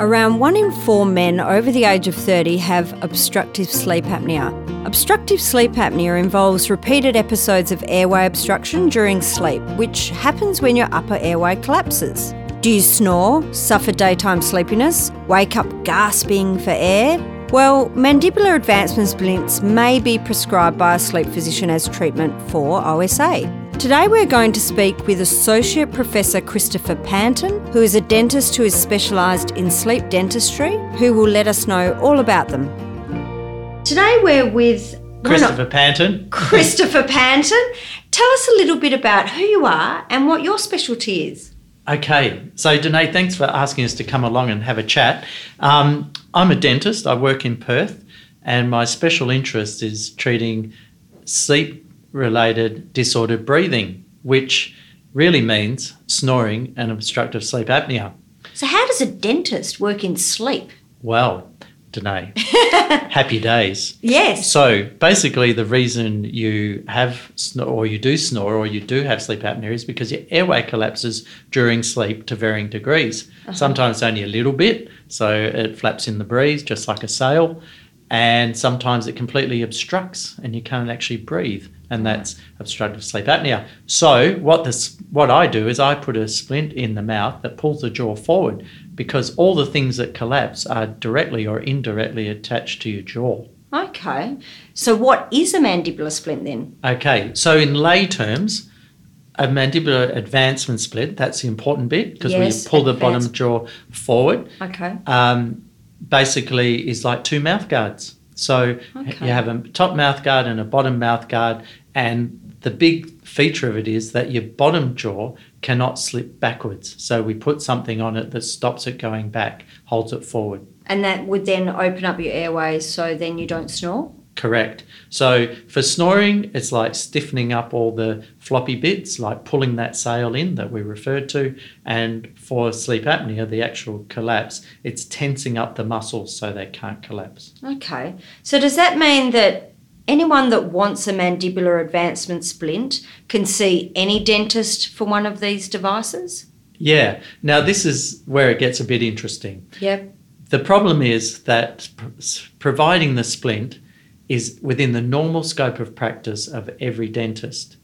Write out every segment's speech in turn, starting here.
Around one in four men over the age of 30 have obstructive sleep apnea. Obstructive sleep apnea involves repeated episodes of airway obstruction during sleep, which happens when your upper airway collapses. Do you snore, suffer daytime sleepiness, wake up gasping for air? Well, mandibular advancement splints may be prescribed by a sleep physician as treatment for OSA. Today we're going to speak with Associate Professor Christopher Pantin, who is a dentist who is specialised in sleep dentistry, who will let us know all about them. Today we're with Christopher Pantin. Christopher Pantin. Tell us a little bit about who you are and what your specialty is. Okay, so Danae, thanks for asking us to come along and have a chat. Um, I'm a dentist, I work in Perth, and my special interest is treating sleep related disordered breathing, which really means snoring and obstructive sleep apnea. So, how does a dentist work in sleep? Well, Danae, happy days. Yes. So, basically, the reason you have snore, or you do snore, or you do have sleep apnea is because your airway collapses during sleep to varying degrees. Uh-huh. Sometimes only a little bit, so it flaps in the breeze just like a sail and sometimes it completely obstructs and you can't actually breathe and that's obstructive sleep apnea. So what this what i do is i put a splint in the mouth that pulls the jaw forward because all the things that collapse are directly or indirectly attached to your jaw. Okay. So what is a mandibular splint then? Okay. So in lay terms a mandibular advancement splint that's the important bit because yes, we pull the bottom jaw forward. Okay. Um, basically is like two mouth guards. So okay. you have a top mouth guard and a bottom mouth guard, and the big feature of it is that your bottom jaw cannot slip backwards. So we put something on it that stops it going back, holds it forward. And that would then open up your airways so then you don't snore? Correct. So for snoring, it's like stiffening up all the floppy bits, like pulling that sail in that we referred to. And for sleep apnea, the actual collapse, it's tensing up the muscles so they can't collapse. Okay. So does that mean that anyone that wants a mandibular advancement splint can see any dentist for one of these devices? Yeah. Now, this is where it gets a bit interesting. Yep. The problem is that providing the splint is within the normal scope of practice of every dentist.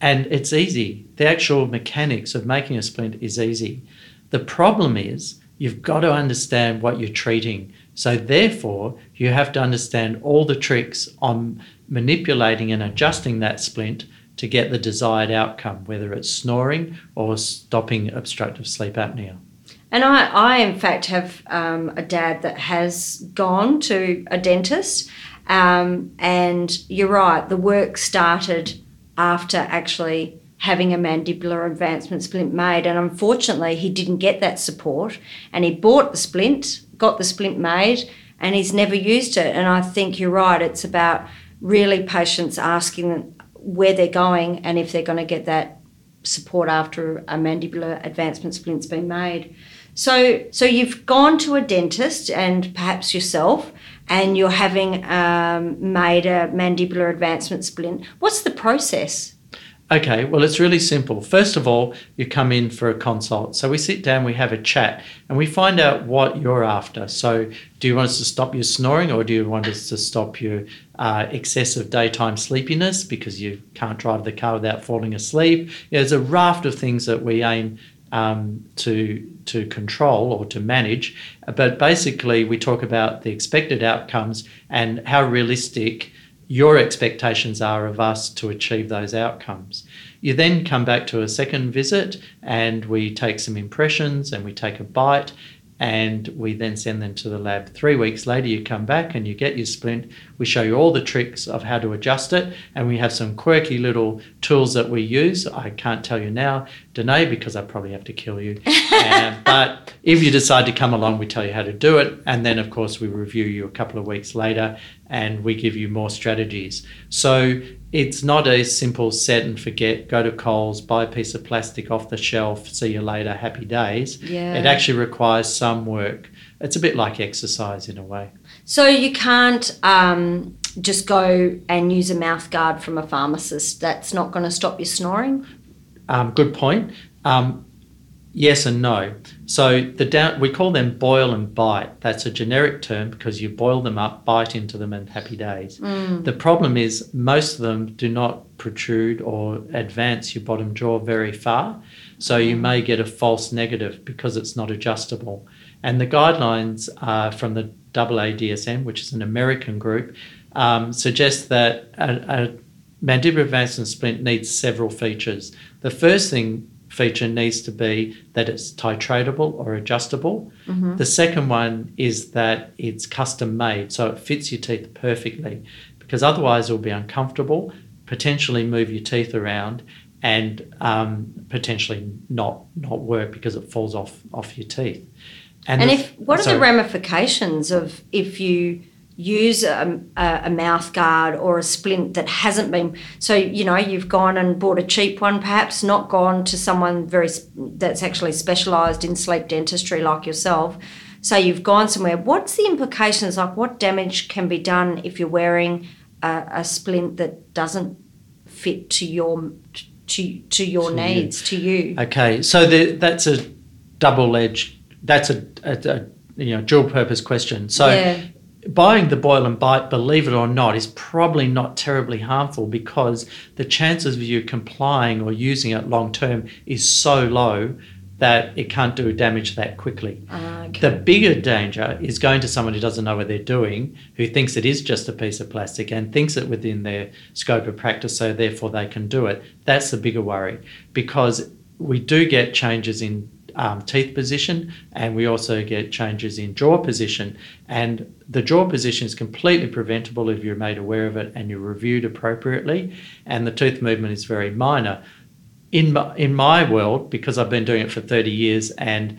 And it's easy. The actual mechanics of making a splint is easy. The problem is you've got to understand what you're treating. So, therefore, you have to understand all the tricks on manipulating and adjusting that splint to get the desired outcome, whether it's snoring or stopping obstructive sleep apnea. And I, I in fact, have um, a dad that has gone to a dentist um, and you're right, the work started after actually having a mandibular advancement splint made. And unfortunately, he didn't get that support. And he bought the splint, got the splint made, and he's never used it. And I think you're right, it's about really patients asking where they're going and if they're going to get that support after a mandibular advancement splint's been made. So, so you've gone to a dentist and perhaps yourself, and you're having um, made a mandibular advancement splint. What's the process? Okay, well, it's really simple. First of all, you come in for a consult. So we sit down, we have a chat, and we find out what you're after. So, do you want us to stop your snoring, or do you want us to stop your uh, excessive daytime sleepiness because you can't drive the car without falling asleep? There's a raft of things that we aim um, to to control or to manage. But basically, we talk about the expected outcomes and how realistic your expectations are of us to achieve those outcomes. You then come back to a second visit and we take some impressions and we take a bite and we then send them to the lab. Three weeks later, you come back and you get your splint. We show you all the tricks of how to adjust it, and we have some quirky little tools that we use. I can't tell you now, Danae, because I probably have to kill you. um, but if you decide to come along, we tell you how to do it, and then of course we review you a couple of weeks later, and we give you more strategies. So it's not a simple set and forget, go to Coles, buy a piece of plastic off the shelf, see you later, happy days. Yeah. It actually requires some work. It's a bit like exercise in a way. So you can't um, just go and use a mouth guard from a pharmacist. That's not going to stop you snoring. Um, good point. Um, yes and no. So the down, we call them boil and bite. That's a generic term because you boil them up, bite into them, and happy days. The problem is most of them do not protrude or advance your bottom jaw very far. So you may get a false negative because it's not adjustable. And the guidelines uh, from the AADSM, which is an American group, um, suggest that a, a mandibular advancement splint needs several features. The first thing feature needs to be that it's titratable or adjustable. The second one is that it's custom made, so it fits your teeth perfectly, because otherwise it'll be uncomfortable, potentially move your teeth around, and um, potentially not not work because it falls off off your teeth. And the- if what are sorry. the ramifications of if you use a, a, a mouth guard or a splint that hasn't been so you know you've gone and bought a cheap one perhaps not gone to someone very that's actually specialized in sleep dentistry like yourself so you've gone somewhere what's the implications like what damage can be done if you're wearing a, a splint that doesn't fit to your to, to your To you. needs to you Okay, so the, that's a double-edged. That's a, a, a you know dual-purpose question. So Yeah. Buying the boil and bite, believe it or not, is probably not terribly harmful because the chances of you complying or using it long term is so low that it can't do damage that quickly. Ah, okay. The bigger danger is going to someone who doesn't know what they're doing, who thinks it is just a piece of plastic and thinks it within their scope of practice, so therefore they can do it. That's the bigger worry because we do get changes in um, teeth position and we also get changes in jaw position. And the jaw position is completely preventable if you're made aware of it and you're reviewed appropriately, and the tooth movement is very minor in my, in my world, because I've been doing it for 30 years and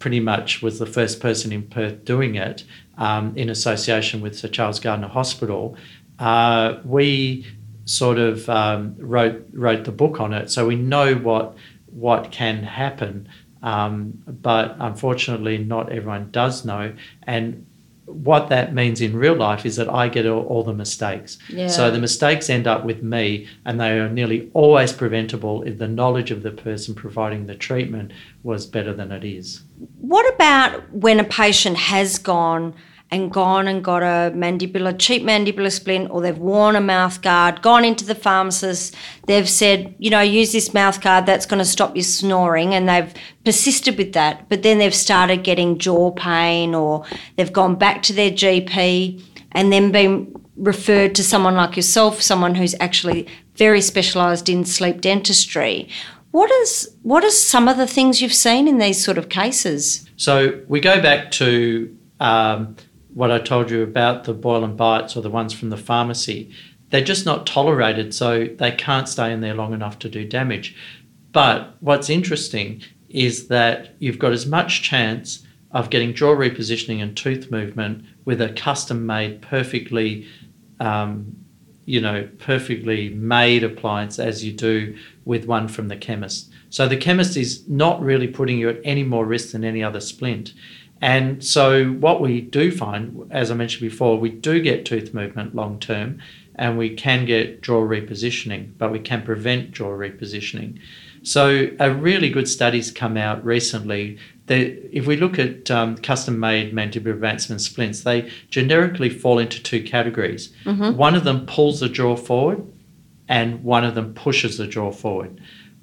pretty much was the first person in Perth doing it um, in association with Sir Charles Gairdner Hospital, uh, we sort of um, wrote wrote the book on it, so we know what what can happen. Um, but unfortunately, not everyone does know, and what that means in real life is that I get all, all the mistakes. Yeah. So the mistakes end up with me, and they are nearly always preventable if the knowledge of the person providing the treatment was better than it is. What about when a patient has gone and gone and got a mandibular, cheap mandibular splint, or they've worn a mouth guard, gone into the pharmacist, they've said, you know, use this mouth guard, that's going to stop you snoring, and they've persisted with that, but then they've started getting jaw pain, or they've gone back to their GP and then been referred to someone like yourself, someone who's actually very specialised in sleep dentistry. What is what are some of the things you've seen in these sort of cases? So we go back to um, what I told you about the boil and bites or the ones from the pharmacy. They're just not tolerated, so they can't stay in there long enough to do damage. But what's interesting is that you've got as much chance of getting jaw repositioning and tooth movement with a custom made, perfectly, um, you know, perfectly made appliance as you do with one from the chemist. So the chemist is not really putting you at any more risk than any other splint. And so what we do find, as I mentioned before, we do get tooth movement long term and we can get jaw repositioning, but we can prevent jaw repositioning. So a really good study's come out recently that if we look at um, custom-made mandibular advancement splints, they generically fall into two categories. One of them pulls the jaw forward, and one of them pushes the jaw forward.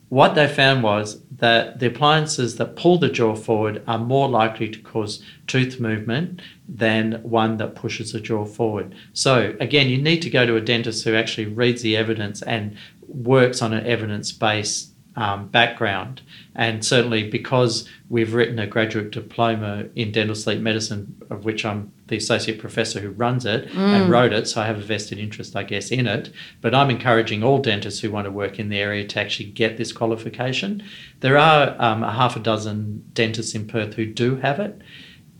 What they found was that the appliances that pull the jaw forward are more likely to cause tooth movement than one that pushes the jaw forward. So, again, you need to go to a dentist who actually reads the evidence and works on an evidence based um, background. And certainly because we've written a graduate diploma in dental sleep medicine, of which I'm the associate professor who runs it and wrote it, so I have a vested interest, I guess, in it. But I'm encouraging all dentists who want to work in the area to actually get this qualification. There are um, a half a dozen dentists in Perth who do have it.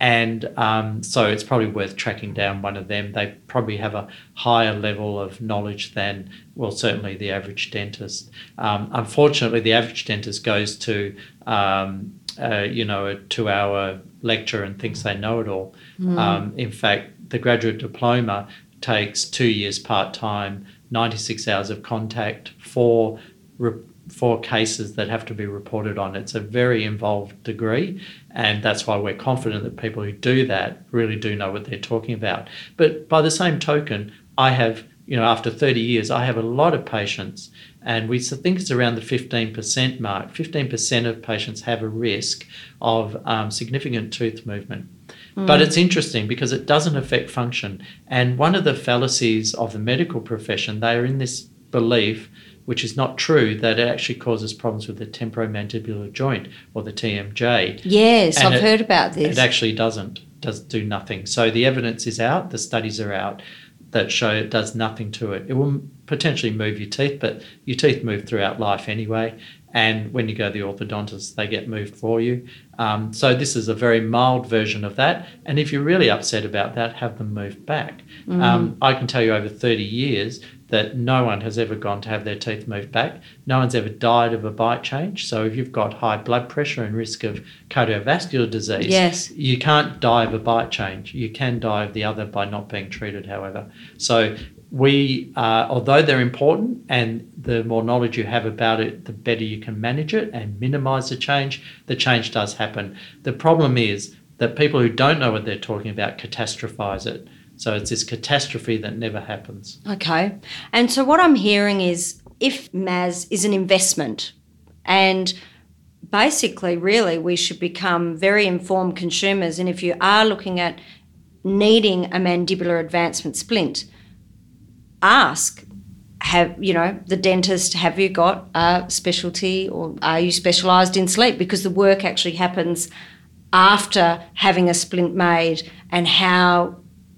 And um, so it's probably worth tracking down one of them. They probably have a higher level of knowledge than, well, certainly the average dentist. Um, unfortunately, the average dentist goes to, um, uh, you know, a two hour lecture and thinks they know it all. Um, in fact, the graduate diploma takes two years part time, 96 hours of contact, four re- four cases that have to be reported on. It's a very involved degree, and that's why we're confident that people who do that really do know what they're talking about. But by the same token, I have, you know, after 30 years, I have a lot of patients, and we think it's around the 15% mark. 15% of patients have a risk of um, significant tooth movement. But it's interesting because it doesn't affect function. And one of the fallacies of the medical profession, they are in this belief which is not true, that it actually causes problems with the temporomandibular joint or the TMJ. Yes, And I've it- heard about this. It actually doesn't, does do nothing. So the evidence is out, the studies are out that show it does nothing to it. It will potentially move your teeth, but your teeth move throughout life anyway. And when you go to the orthodontist, they get moved for you. Um, so this is a very mild version of that. And if you're really upset about that, have them moved back. Um, I can tell you over 30 years that no one has ever gone to have their teeth moved back. No one's ever died of a bite change. So if you've got high blood pressure and risk of cardiovascular disease, Yes. you can't die of a bite change. You can die of the other by not being treated, however. So we, uh, although they're important, and the more knowledge you have about it, the better you can manage it and minimise the change. The change does happen. The problem is that people who don't know what they're talking about catastrophize it. So it's this catastrophe that never happens. Okay. And so what I'm hearing is if MAS is an investment and basically really we should become very informed consumers and if you are looking at needing a mandibular advancement splint ask have you know the dentist have you got a specialty or are you specialized in sleep because the work actually happens after having a splint made and how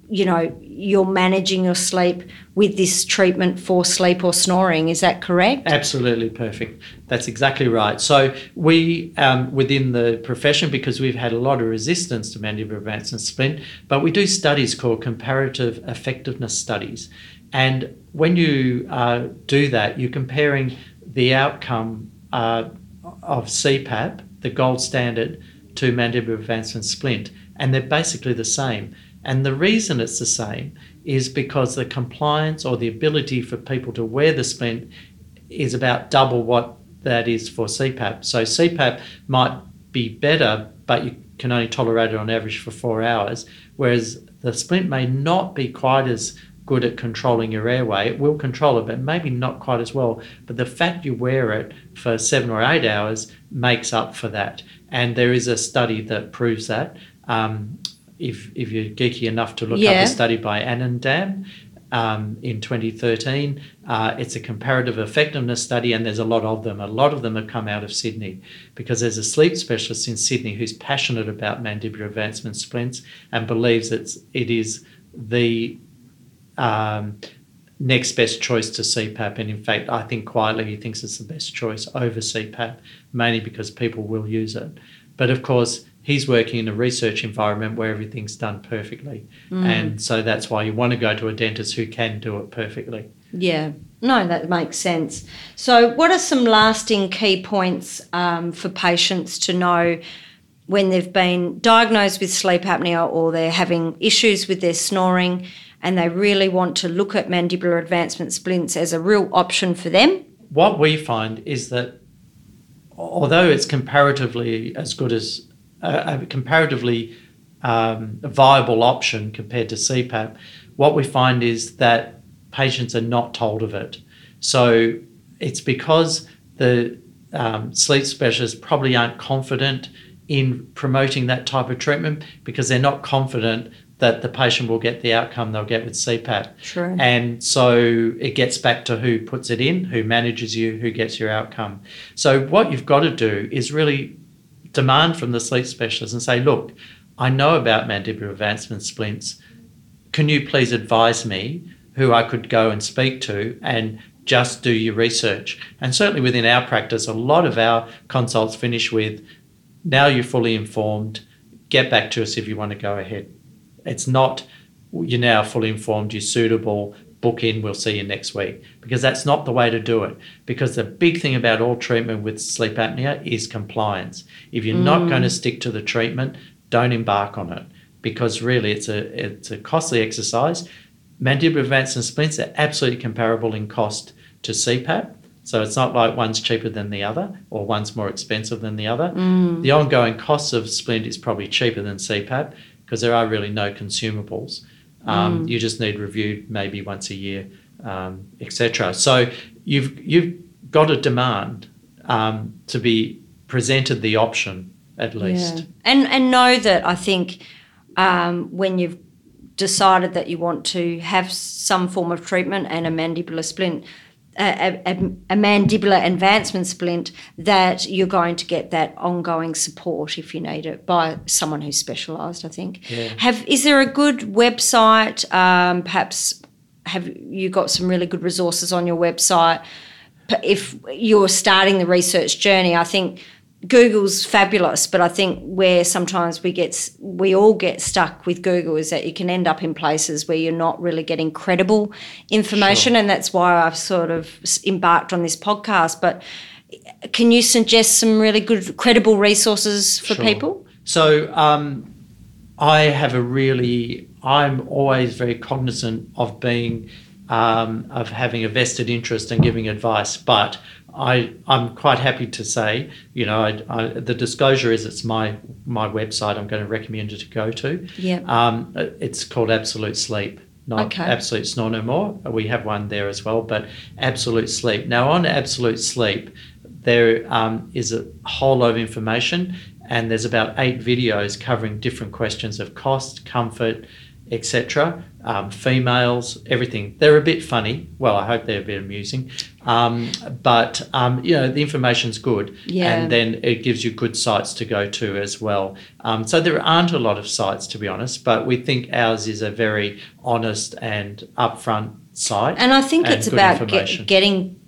you know you're managing your sleep with this treatment for sleep or snoring is that correct Absolutely perfect. That's exactly right. So we, um, within the profession, because we've had a lot of resistance to mandibular advancement splint, but we do studies called comparative effectiveness studies. And when you uh, do that, you're comparing the outcome uh, of CPAP, the gold standard, to mandibular advancement splint, and they're basically the same. And the reason it's the same is because the compliance or the ability for people to wear the splint is about double what that is for CPAP. So CPAP might be better, but you can only tolerate it on average for four hours, whereas the splint may not be quite as good at controlling your airway. It will control it, but maybe not quite as well. But the fact you wear it for seven or eight hours makes up for that. And there is a study that proves that. Um, if, if you're geeky enough to look Yeah. up a study by Anandam um, in 2013, uh, it's a comparative effectiveness study, and there's a lot of them. A lot of them have come out of Sydney because there's a sleep specialist in Sydney who's passionate about mandibular advancement splints and believes that it is the um, next best choice to CPAP. And in fact, I think quietly he thinks it's the best choice over CPAP, mainly because people will use it. But of course, he's working in a research environment where everything's done perfectly. And so that's why you want to go to a dentist who can do it perfectly. Yeah, no, that makes sense. So, what are some lasting key points um, for patients to know when they've been diagnosed with sleep apnea or they're having issues with their snoring and they really want to look at mandibular advancement splints as a real option for them? What we find is that although it's comparatively as good as a, a comparatively um, viable option compared to CPAP, what we find is that patients are not told of it. So it's because the um, sleep specialists probably aren't confident in promoting that type of treatment because they're not confident that the patient will get the outcome they'll get with CPAP. True. And so it gets back to who puts it in, who manages you, who gets your outcome. So what you've got to do is really demand from the sleep specialist and say, look, I know about mandibular advancement splints. Can you please advise me who I could go and speak to and just do your research? And certainly within our practice, a lot of our consults finish with, now you're fully informed, get back to us if you want to go ahead. It's not you're now fully informed, you're suitable, book in, we'll see you next week. Because that's not the way to do it. Because the big thing about all treatment with sleep apnea is compliance. If you're mm. not going to stick to the treatment, don't embark on it. Because really it's a it's a costly exercise. Mandibular advancement splints are absolutely comparable in cost to CPAP. So it's not like one's cheaper than the other or one's more expensive than the other. Mm. The ongoing cost of splint is probably cheaper than CPAP because there are really no consumables. Um, mm. You just need reviewed maybe once a year, um, etc. So you've you've got a demand um, to be presented the option at least, yeah. and and know that I think um, when you've decided that you want to have some form of treatment and a mandibular splint a, a, a, mandibular advancement splint that you're going to get that ongoing support if you need it by someone who's specialised. I think. Yeah. Have is there a good website? Um, perhaps have you got some really good resources on your website? If you're starting the research journey, I think Google's fabulous, but I think where sometimes we get we all get stuck with Google is that you can end up in places where you're not really getting credible information, sure. and that's why I've sort of embarked on this podcast. But can you suggest some really good credible resources for sure. people? So um, I have a really I'm always very cognizant of being um, of having a vested interest and giving advice, but I, I'm quite happy to say, you know, I, I, the disclosure is it's my my website. I'm going to recommend you to go to. Yeah. Um, it's called Absolute Sleep, not okay. Absolute Snore No More. We have one there as well, but Absolute Sleep. Now on Absolute Sleep, there um, is a whole lot of information, and there's about eight videos covering different questions of cost, comfort, etc. Um, females, everything. They're a bit funny. Well, I hope they're a bit amusing. Um, but, um, you know, the information's good. Yeah. And then it gives you good sites to go to as well. Um, so there aren't a lot of sites, to be honest, but we think ours is a very honest and upfront site. And I think and it's about get, getting,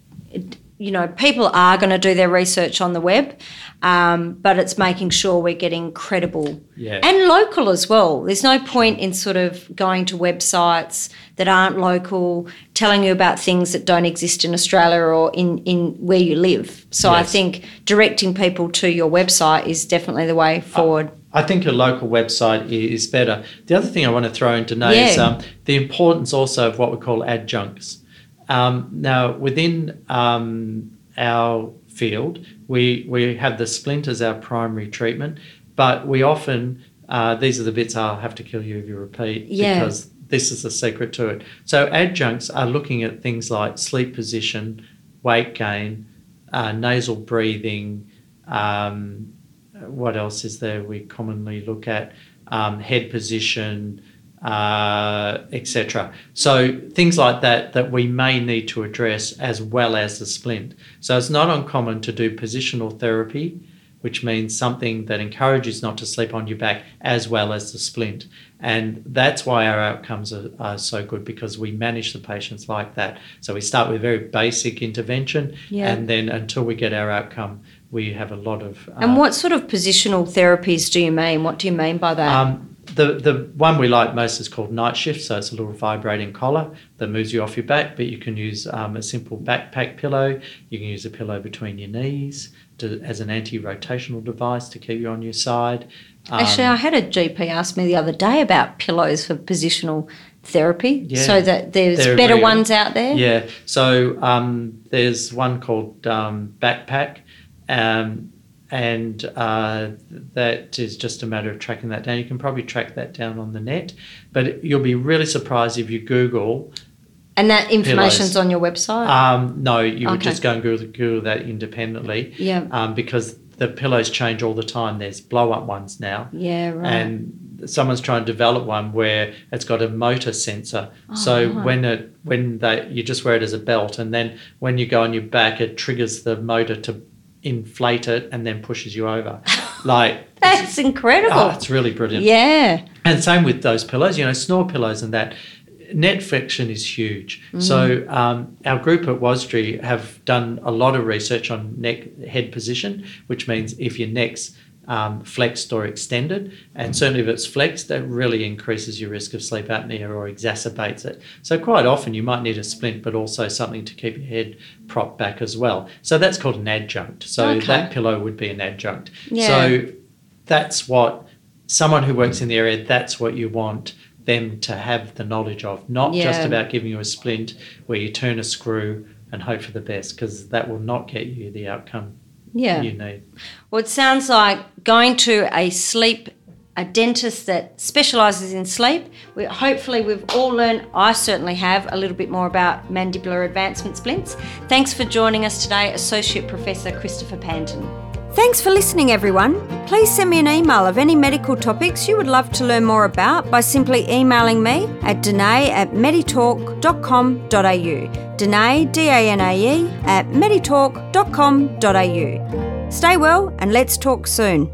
you know, people are going to do their research on the web. Um, but it's making sure we're getting credible yeah. and local as well. There's no point in sort of going to websites that aren't local, telling you about things that don't exist in Australia or in, in where you live. So yes. I think directing people to your website is definitely the way forward. I, I think a local website is better. The other thing I want to throw into now yeah. is um, the importance also of what we call adjuncts. Um, now, within um, our field, we, we have the splint as our primary treatment, but we often, uh, these are the bits I'll have to kill you if you repeat yeah. because this is the secret to it. So, adjuncts are looking at things like sleep position, weight gain, uh, nasal breathing. Um, what else is there we commonly look at? Um, head position, uh, etc. So things like that that we may need to address as well as the splint. So it's not uncommon to do positional therapy, which means something that encourages not to sleep on your back as well as the splint. And that's why our outcomes are, are so good because we manage the patients like that. So we start with very basic intervention, yeah. and then until we get our outcome, we have a lot of. Uh, and what sort of positional therapies do you mean? What do you mean by that? Um, the the one we like most is called night shift. So it's a little vibrating collar that moves you off your back. But you can use um, a simple backpack pillow. You can use a pillow between your knees to, as an anti-rotational device to keep you on your side. Um, Actually, I had a GP ask me the other day about pillows for positional therapy. Yeah, so that there's better real. ones out there. Yeah. So um, there's one called um, backpack. Um, and uh, that is just a matter of tracking that down. You can probably track that down on the net, but you'll be really surprised if you Google. And that information's pillows. on your website. Um, no, you would just go and Google, Google that independently. Yeah. Um, because the pillows change all the time. There's blow up ones now. Yeah, right. And someone's trying to develop one where it's got a motor sensor. Oh, so when it when they you just wear it as a belt, and then when you go on your back, it triggers the motor to inflate it and then pushes you over. like That's incredible. oh, it's really brilliant. yeah. And same with those pillows, you know, snore pillows and that. Neck flexion is huge. So um, our group at WASDRI have done a lot of research on neck head position, which means if your neck's um, flexed or extended, and certainly if it's flexed, that really increases your risk of sleep apnea or exacerbates it. So quite often you might need a splint, but also something to keep your head propped back as well. So that's called an adjunct. So Okay. that pillow would be an adjunct. Yeah. So that's what someone who works in the area, that's what you want them to have the knowledge of, not just about giving you a splint where you turn a screw and hope for the best, because that will not get you the outcome Yeah. you need. Well, it sounds like going to a sleep, a dentist that specialises in sleep. We, hopefully, we've all learned, I certainly have, a little bit more about mandibular advancement splints. Thanks for joining us today, Associate Professor Christopher Pantin. Thanks for listening, everyone. Please send me an email of any medical topics you would love to learn more about by simply emailing me at danae at meditalk.com.au. Danae, D A N A E, at meditalk.com.au. Stay well and let's talk soon.